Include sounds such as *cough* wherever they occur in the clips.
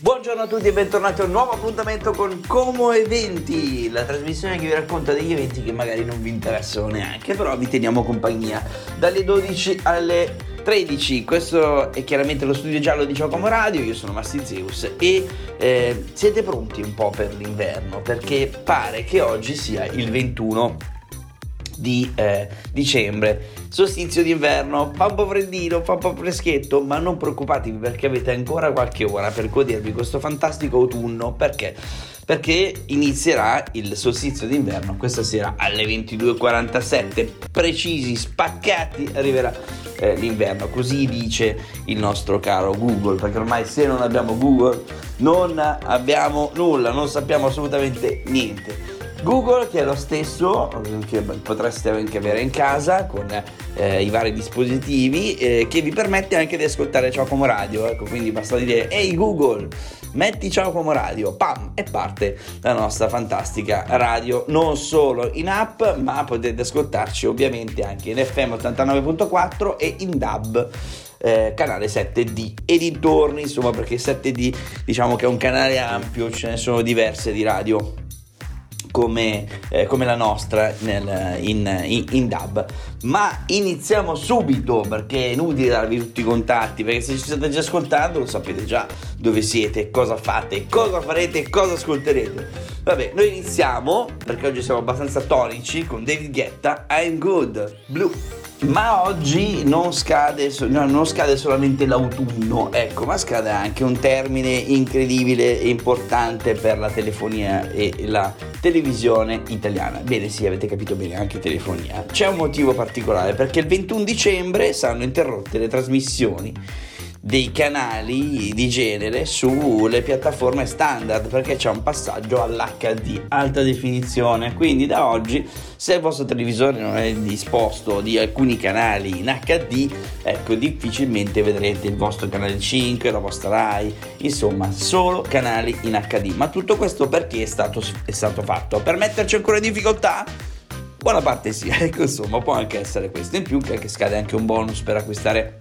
Buongiorno a tutti e bentornati a un nuovo appuntamento con Como Eventi, la trasmissione che vi racconta degli eventi che magari non vi interessano neanche, però vi teniamo compagnia dalle 12 alle 13. Questo è chiaramente lo studio giallo di Giocomo Radio, io sono Massi Zeus e eh, siete pronti un po' per l'inverno perché pare che oggi sia il 21 di eh, dicembre. Solstizio d'inverno, fa un po' freddino, fa un po' freschetto, ma non preoccupatevi perché avete ancora qualche ora per godervi questo fantastico autunno. Perché? Perché inizierà il solstizio d'inverno questa sera alle 22.47, precisi, spaccati, arriverà eh, l'inverno. Così dice il nostro caro Google, perché ormai se non abbiamo Google non abbiamo nulla, non sappiamo assolutamente niente. Google che è lo stesso che potreste anche avere in casa con eh, i vari dispositivi eh, che vi permette anche di ascoltare Ciao Como Radio ecco quindi basta dire ehi Google metti Ciao Como Radio pam e parte la nostra fantastica radio non solo in app ma potete ascoltarci ovviamente anche in FM 89.4 e in DAB eh, canale 7D e dintorni insomma perché 7D diciamo che è un canale ampio ce ne sono diverse di radio come, eh, come la nostra nel, in, in, in, dub. Ma iniziamo subito perché è inutile darvi tutti i contatti perché se ci state già ascoltando lo sapete già dove siete, cosa fate, cosa farete, cosa ascolterete. Vabbè, noi iniziamo perché oggi siamo abbastanza tonici con David Guetta, I'm Good, Blue. Ma oggi non scade, no, non scade, solamente l'autunno, ecco, ma scade anche un termine incredibile e importante per la telefonia e la televisione italiana. Bene, sì, avete capito bene, anche telefonia. C'è un motivo particolare, perché il 21 dicembre saranno interrotte le trasmissioni dei canali di genere sulle piattaforme standard perché c'è un passaggio all'HD alta definizione. Quindi da oggi se il vostro televisore non è disposto di alcuni canali in HD ecco difficilmente vedrete il vostro canale 5 la vostra RAI insomma solo canali in HD ma tutto questo perché è stato, è stato fatto? Per metterci ancora in difficoltà buona parte sì *laughs* ecco insomma può anche essere questo. In più che scade anche un bonus per acquistare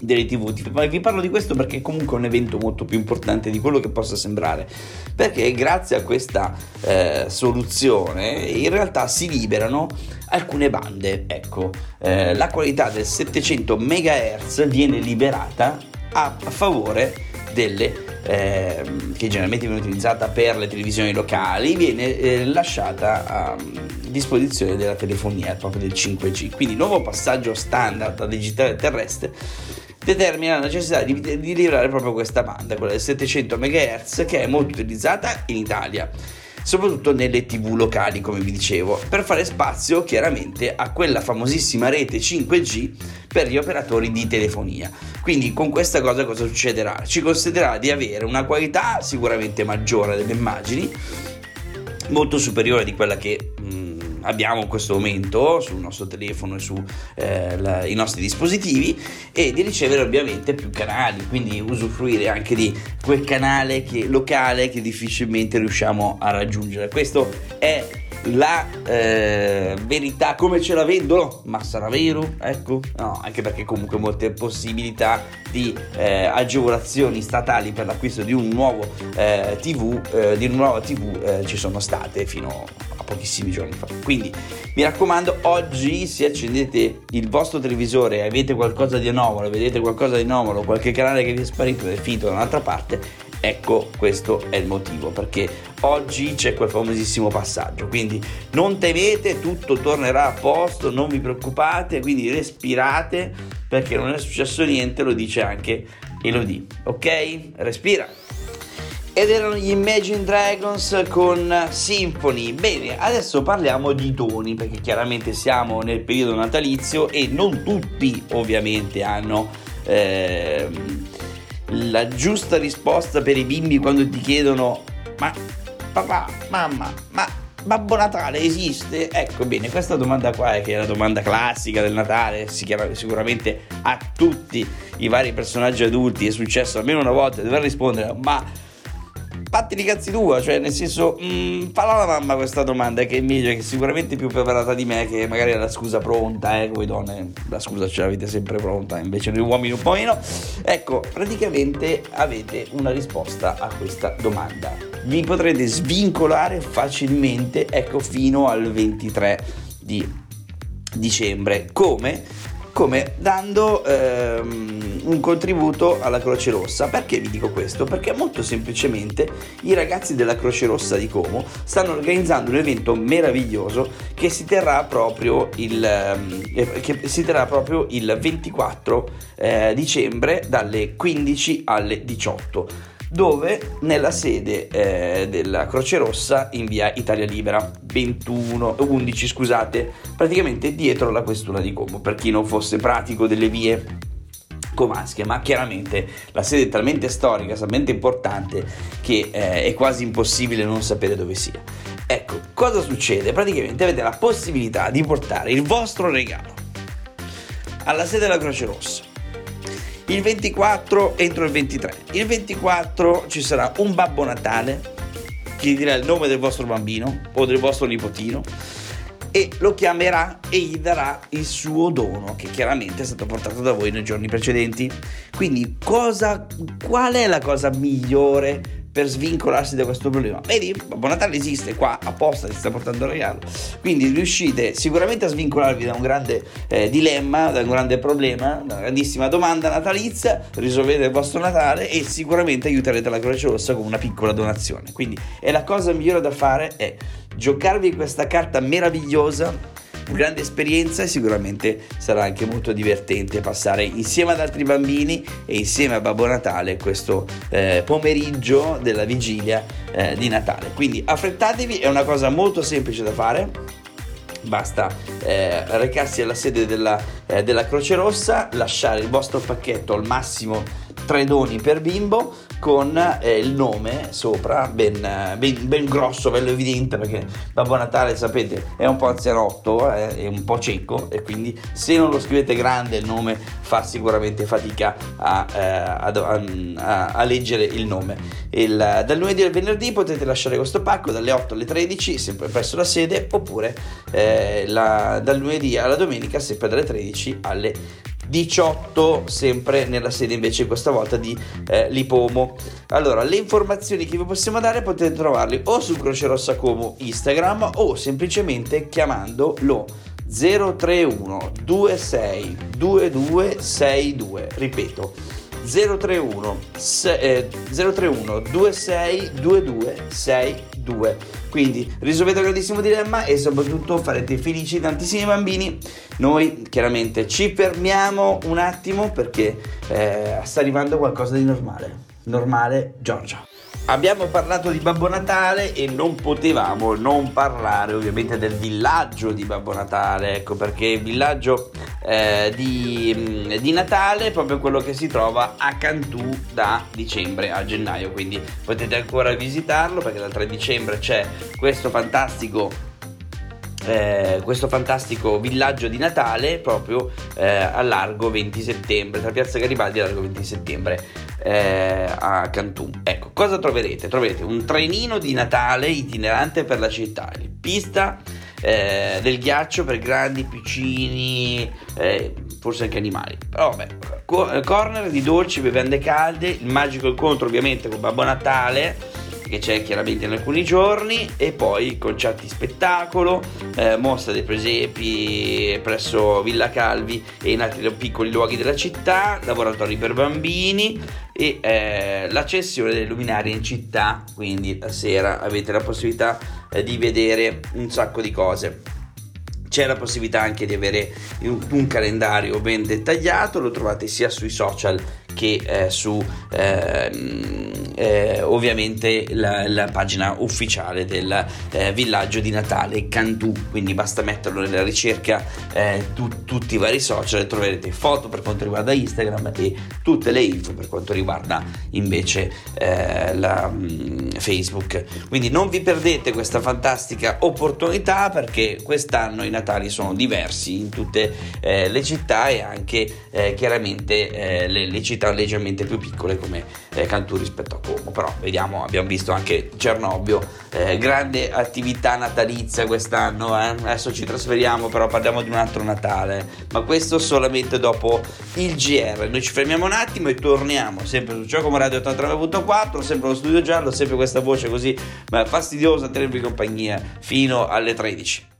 delle tv ma vi parlo di questo perché è comunque un evento molto più importante di quello che possa sembrare. Perché grazie a questa eh, soluzione in realtà si liberano alcune bande ecco. Eh, la qualità del 700 MHz viene liberata a favore delle eh, che generalmente viene utilizzata per le televisioni locali viene eh, lasciata a disposizione della telefonia proprio del 5G quindi nuovo passaggio standard da digitale terrestre determina la necessità di, di liberare proprio questa banda, quella del 700 MHz, che è molto utilizzata in Italia soprattutto nelle tv locali come vi dicevo per fare spazio chiaramente a quella famosissima rete 5G per gli operatori di telefonia quindi con questa cosa cosa succederà? ci consentirà di avere una qualità sicuramente maggiore delle immagini molto superiore di quella che mh, mm, abbiamo in questo momento sul nostro telefono e sui eh, nostri dispositivi e di ricevere ovviamente più canali, quindi usufruire anche di quel canale che, locale che difficilmente riusciamo a raggiungere. Questo è la eh, verità come ce la vendono, ma sarà vero? Ecco, no, anche perché comunque molte possibilità di eh, agevolazioni statali per l'acquisto di un nuovo eh, TV, eh, di una nuova TV eh, ci sono state fino a pochissimi giorni fa. Quindi mi raccomando, oggi se accendete il vostro televisore e avete qualcosa di anomalo, vedete qualcosa di anomalo, qualche canale che vi è sparito ed è finito da un'altra parte, Ecco, questo è il motivo, perché oggi c'è quel famosissimo passaggio, quindi non temete, tutto tornerà a posto, non vi preoccupate, quindi respirate, perché non è successo niente, lo dice anche Elodie, ok? Respira. Ed erano gli Imagine Dragons con Symphony. Bene, adesso parliamo di doni, perché chiaramente siamo nel periodo natalizio e non tutti ovviamente hanno... Eh, la giusta risposta per i bimbi quando ti chiedono ma papà, mamma, ma Babbo Natale esiste? Ecco bene, questa domanda qua è che è la domanda classica del Natale, si chiama sicuramente a tutti i vari personaggi adulti, è successo almeno una volta dover rispondere ma fatti i cazzi tua, cioè nel senso, mh, falla alla mamma questa domanda che è meglio, che è sicuramente più preparata di me, che magari ha la scusa pronta, eh, voi donne la scusa ce l'avete sempre pronta, invece noi uomini un po' meno. Ecco, praticamente avete una risposta a questa domanda. Vi potrete svincolare facilmente, ecco, fino al 23 di dicembre. Come? Come dando ehm, un contributo alla Croce Rossa. Perché vi dico questo? Perché molto semplicemente i ragazzi della Croce Rossa di Como stanno organizzando un evento meraviglioso che si terrà proprio il, eh, che si terrà proprio il 24 eh, dicembre dalle 15 alle 18 dove nella sede eh, della Croce Rossa in via Italia Libera 21, 11 scusate, praticamente dietro la questura di Como, per chi non fosse pratico delle vie comasche, ma chiaramente la sede è talmente storica, talmente importante che eh, è quasi impossibile non sapere dove sia. Ecco, cosa succede? Praticamente avete la possibilità di portare il vostro regalo alla sede della Croce Rossa il 24 entro il 23. Il 24 ci sarà un Babbo Natale che dirà il nome del vostro bambino o del vostro nipotino e lo chiamerà e gli darà il suo dono che chiaramente è stato portato da voi nei giorni precedenti. Quindi cosa, qual è la cosa migliore per svincolarsi da questo problema. Vedi, Babbo Natale esiste qua apposta, ti sta portando il regalo. Quindi riuscite sicuramente a svincolarvi da un grande eh, dilemma, da un grande problema, da una grandissima domanda natalizia, risolvete il vostro Natale e sicuramente aiuterete la Croce Rossa con una piccola donazione. Quindi è la cosa migliore da fare è giocarvi questa carta meravigliosa grande esperienza e sicuramente sarà anche molto divertente passare insieme ad altri bambini e insieme a Babbo Natale questo eh, pomeriggio della vigilia eh, di Natale. Quindi affrettatevi, è una cosa molto semplice da fare. Basta eh, recarsi alla sede della, eh, della Croce Rossa, lasciare il vostro pacchetto al massimo tre doni per bimbo con eh, il nome sopra ben, ben, ben, grosso, bello evidente perché Babbo Natale sapete è un po' anzianotto, eh, è un po' cieco e quindi se non lo scrivete grande il nome fa sicuramente fatica a, eh, a, a, a leggere il nome. Il, dal lunedì al venerdì potete lasciare questo pacco dalle 8 alle 13 sempre presso la sede oppure eh, la, dal lunedì alla domenica sempre dalle 13 alle 18 sempre nella sede invece questa volta di eh, Lipomo. Allora, le informazioni che vi possiamo dare potete trovarle o su Croce Rossa Como Instagram o semplicemente chiamando lo 031 26 2262. Ripeto, 031 se, eh, 031 26 22 62 quindi risolvete un grandissimo dilemma e soprattutto farete felici tantissimi bambini. Noi chiaramente ci fermiamo un attimo perché eh, sta arrivando qualcosa di normale. Normale Giorgia Abbiamo parlato di Babbo Natale e non potevamo non parlare ovviamente del villaggio di Babbo Natale, ecco perché il villaggio eh, di, mm, di, Natale è proprio quello che si trova a Cantù da dicembre a gennaio, quindi potete ancora visitarlo perché dal 3 dicembre c'è questo fantastico eh, questo fantastico villaggio di Natale proprio eh, a largo 20 settembre, tra Piazza Garibaldi e largo 20 settembre eh, a Cantù. Ecco, cosa troverete? Troverete un trenino di Natale itinerante per la città, pista eh, del ghiaccio per grandi, piccini, eh, forse anche animali. Però vabbè, corner di dolci, bevande calde, il magico incontro ovviamente con Babbo Natale che c'è chiaramente in alcuni giorni e poi concerti spettacolo, eh, mostra dei presepi presso Villa Calvi e in altri piccoli luoghi della città, laboratori per bambini e eh, l'accensione delle luminarie in città, quindi la sera avete la possibilità eh, di vedere un sacco di cose. C'è la possibilità anche di avere un, calendario ben dettagliato, lo trovate sia sui social che eh, su eh, eh, ovviamente la, la, pagina ufficiale del eh, villaggio di Natale Cantù. Quindi basta metterlo nella ricerca eh, tu, tutti i vari social e troverete foto per quanto riguarda Instagram e tutte le info per quanto riguarda invece eh, la um, Facebook. Quindi non vi perdete questa fantastica opportunità perché quest'anno i Natali sono diversi in tutte le città e anche chiaramente le, le città leggermente più piccole come eh, Cantù rispetto a Como, però vediamo, abbiamo visto anche Cernobbio, eh, grande attività natalizia quest'anno, eh? adesso ci trasferiamo però parliamo di un altro Natale, ma questo solamente dopo il GR, noi ci fermiamo un attimo e torniamo sempre su Giacomo Radio 89.4, sempre lo studio giallo, sempre questa voce così fastidiosa a tenervi compagnia fino alle 13.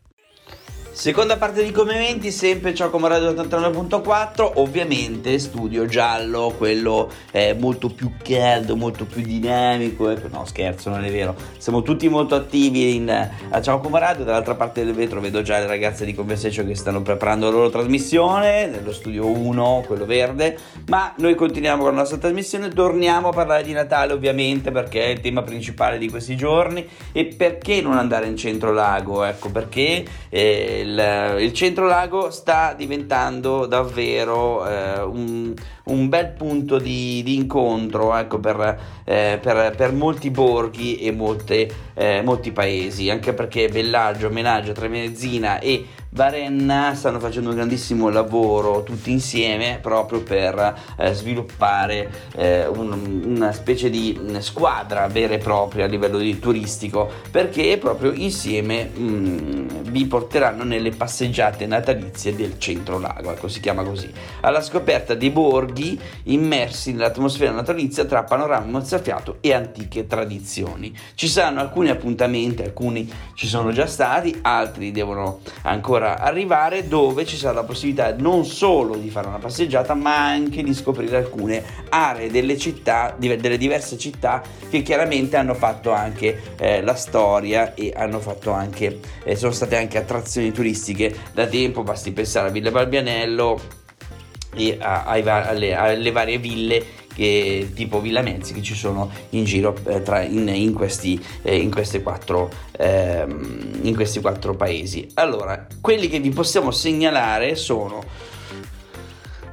Seconda parte di Come Eventi, sempre Ciao Radio 89.4, ovviamente studio giallo, quello è molto più caldo, molto più dinamico, ecco, no scherzo, non è vero, siamo tutti molto attivi in, a Ciao Radio, dall'altra parte del vetro vedo già le ragazze di Conversation che stanno preparando la loro trasmissione, nello studio 1, quello verde, ma noi continuiamo con la nostra trasmissione, torniamo a parlare di Natale ovviamente perché è il tema principale di questi giorni e perché non andare in centro lago, ecco perché... Eh, il, il centro lago sta diventando davvero eh, un, un, bel punto di, di incontro ecco, per, eh, per, per, molti borghi e molte, eh, molti paesi, anche perché Bellagio, Menaggio, Tremezzina e Varenna stanno facendo un grandissimo lavoro tutti insieme proprio per eh, sviluppare eh, un, una specie di squadra vera e propria a livello di turistico perché proprio insieme mh, mm, vi porteranno nelle passeggiate natalizie del centro lago, ecco si chiama così, alla scoperta dei borghi immersi nell'atmosfera natalizia tra panorama mozzafiato e antiche tradizioni. Ci saranno alcuni appuntamenti, alcuni ci sono già stati, altri devono ancora arrivare dove ci sarà la possibilità non solo di fare una passeggiata ma anche di scoprire alcune aree delle città, delle diverse città che chiaramente hanno fatto anche eh, la storia e hanno fatto anche, eh, sono state anche attrazioni turistiche. Da tempo, basti pensare a Villa Barbianello e a, a, alle, alle varie ville che, tipo Villa Menzi che ci sono in giro eh, tra, in, in, questi, eh, in, quattro, ehm, in questi quattro paesi. Allora, quelli che vi possiamo segnalare sono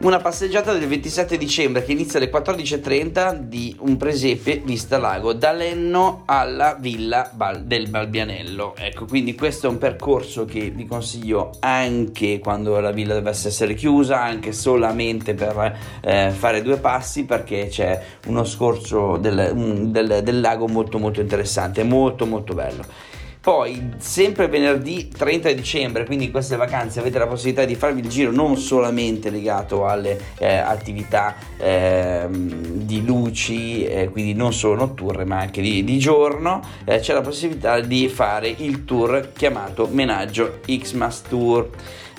una passeggiata del 27 dicembre che inizia alle 14.30 di un presepe vista lago da Lenno alla villa Bal- del Balbianello. Ecco, quindi questo è un percorso che vi consiglio anche quando la villa dovesse essere chiusa, anche solamente per eh, fare due passi perché c'è uno scorcio del, del, del lago molto molto interessante, molto molto bello. Poi, sempre venerdì 30 dicembre, quindi in queste vacanze avete la possibilità di farvi il giro non solamente legato alle eh, attività eh, di luci, eh, quindi non solo notturne ma anche di, di giorno, eh, c'è la possibilità di fare il tour chiamato Menaggio Xmas Tour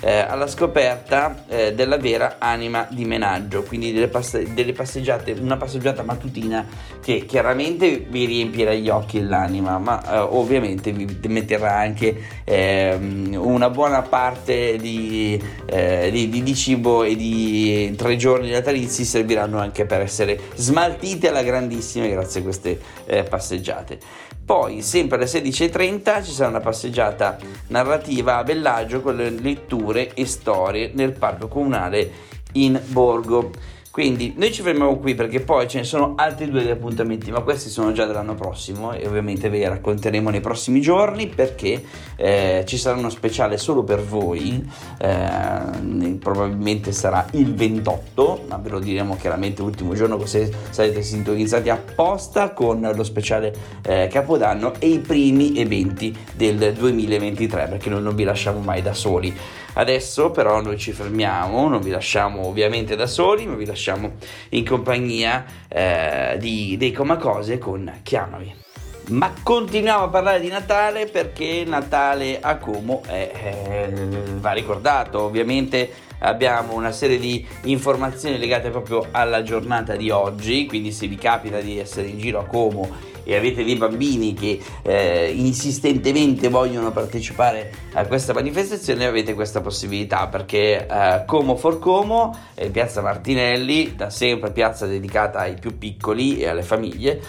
eh, alla scoperta eh, della vera anima di menaggio, quindi delle, passe- delle, passeggiate, una passeggiata mattutina che chiaramente vi riempirà gli occhi e l'anima, ma eh, ovviamente vi metterà anche ehm, una buona parte di, eh, di, di, di, cibo e di tre giorni natalizi serviranno anche per essere smaltite alla grandissima grazie a queste eh, passeggiate. Poi, sempre alle 16.30, ci sarà una passeggiata narrativa a Bellagio con le letture e storie nel parco comunale in Borgo. Quindi noi ci fermiamo qui perché poi ce ne sono altri due appuntamenti, ma questi sono già dell'anno prossimo e ovviamente ve li racconteremo nei prossimi giorni perché eh, ci sarà uno speciale solo per voi, eh, probabilmente sarà il 28, ma ve lo diremo chiaramente l'ultimo giorno così sarete sintonizzati apposta con lo speciale eh, Capodanno e i primi eventi del 2023 perché noi non vi lasciamo mai da soli. Adesso però noi ci fermiamo, non vi lasciamo ovviamente da soli, ma vi lasciamo in compagnia eh, di, dei Comacose con Chiamami. Ma continuiamo a parlare di Natale perché Natale a Como è, eh, va ricordato, ovviamente abbiamo una serie di informazioni legate proprio alla giornata di oggi, quindi se vi capita di essere in giro a Como e avete dei bambini che eh, insistentemente vogliono partecipare a questa manifestazione avete questa possibilità perché eh, Como for Como è piazza Martinelli da sempre piazza dedicata ai più piccoli e alle famiglie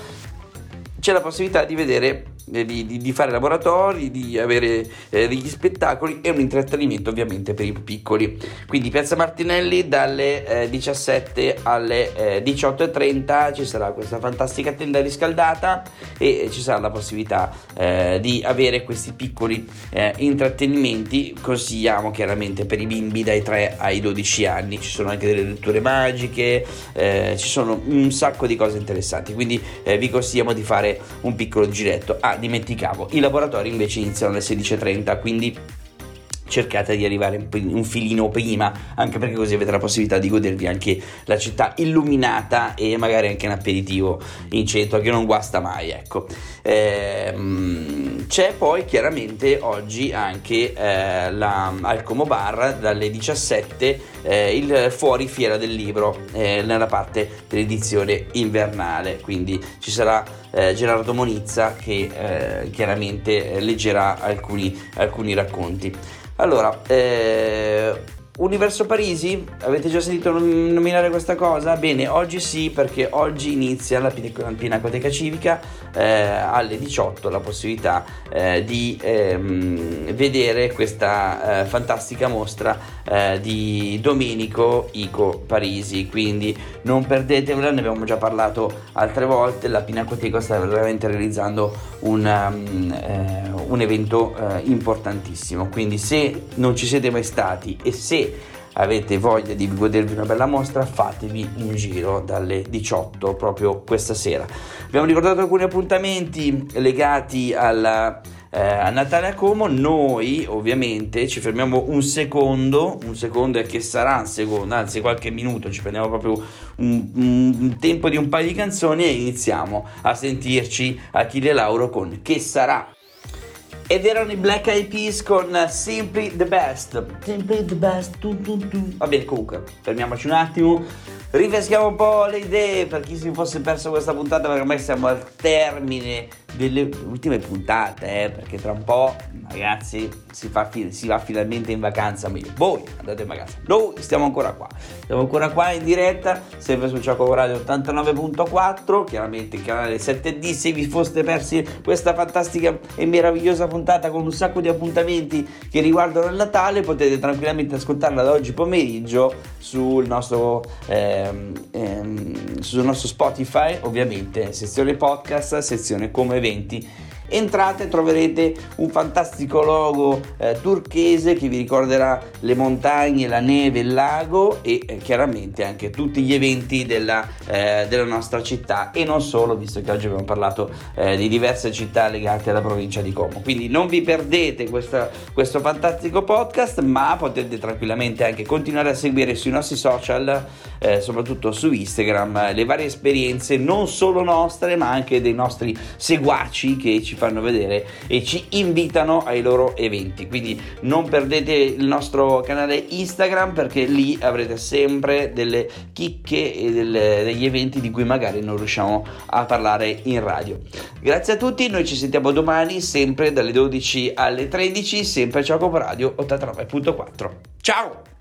c'è la possibilità di vedere di, di, di, fare laboratori, di avere eh, degli spettacoli e un intrattenimento ovviamente per i più piccoli. Quindi Piazza Martinelli dalle eh, 17 alle eh, 18.30 ci sarà questa fantastica tenda riscaldata e ci sarà la possibilità eh, di avere questi piccoli eh, intrattenimenti. Consigliamo chiaramente per i bimbi dai 3 ai 12 anni, ci sono anche delle letture magiche, ci sono un sacco di cose interessanti, quindi vi consigliamo di fare un piccolo giretto. Ah, dimenticavo, i laboratori invece iniziano alle 16.30, quindi cercate di arrivare un filino prima, anche perché così avete la possibilità di godervi anche la città illuminata e magari anche un aperitivo in centro che non guasta mai, ecco. Ehm, c'è poi chiaramente oggi anche eh, la, al Como Bar dalle 17 eh, il fuori fiera del libro eh, nella parte dell'edizione invernale, quindi ci sarà eh, Gerardo Monizza che eh, chiaramente leggerà alcuni, alcuni racconti. Allora, eh, Universo Parisi? Avete già sentito nominare questa cosa? Bene, oggi sì, perché oggi inizia la Pinacoteca Civica eh, alle 18 la possibilità eh, di ehm, vedere questa eh, fantastica mostra eh, di Domenico Ico Parisi. Quindi non perdetevela, ne abbiamo già parlato altre volte. La Pinacoteca sta veramente realizzando un, um, un evento eh, importantissimo. Quindi, se non ci siete mai stati e se avete voglia di godervi una bella mostra, fatevi un giro dalle 18 proprio questa sera. Abbiamo ricordato alcuni appuntamenti legati alla, eh, a Natale a Como. Noi ovviamente ci fermiamo un secondo, un secondo e che sarà un secondo, anzi qualche minuto, ci prendiamo proprio un, un tempo di un paio di canzoni e iniziamo a sentirci Achille Lauro con Che sarà. Ed erano i Black Eyed Peas con Simply the Best. Simply the Best. Tu, tu, tu. Va bene, comunque, fermiamoci un attimo. Rifreschiamo un po' le idee per chi si fosse perso questa puntata, perché ormai siamo al termine delle ultime puntate, eh, perché tra un po', ragazzi, si, fa, si va finalmente in vacanza. Meglio voi andate in vacanza, noi stiamo ancora qua. Siamo ancora qua in diretta, sempre su Ciaco Radio 89.4, chiaramente il canale 7D. Se vi foste persi questa fantastica e meravigliosa puntata con un sacco di appuntamenti che riguardano il Natale, potete tranquillamente ascoltarla da oggi pomeriggio sul nostro, ehm, ehm, sul nostro Spotify, ovviamente, sezione podcast, sezione come eventi entrate troverete un fantastico logo eh, turchese che vi ricorderà le montagne, la neve, il lago e eh, chiaramente anche tutti gli eventi della, eh, della, nostra città e non solo, visto che oggi abbiamo parlato eh, di diverse città legate alla provincia di Como. Quindi non vi perdete questa, questo fantastico podcast, ma potete tranquillamente anche continuare a seguire sui nostri social, eh, soprattutto su Instagram, le varie esperienze non solo nostre, ma anche dei nostri seguaci che ci fanno vedere e ci invitano ai loro eventi. Quindi non perdete il nostro canale Instagram perché lì avrete sempre delle chicche e delle, degli eventi di cui magari non riusciamo a parlare in radio. Grazie a tutti, noi ci sentiamo domani sempre dalle 12 alle 13, sempre a Ciao Radio 89.4. Ciao!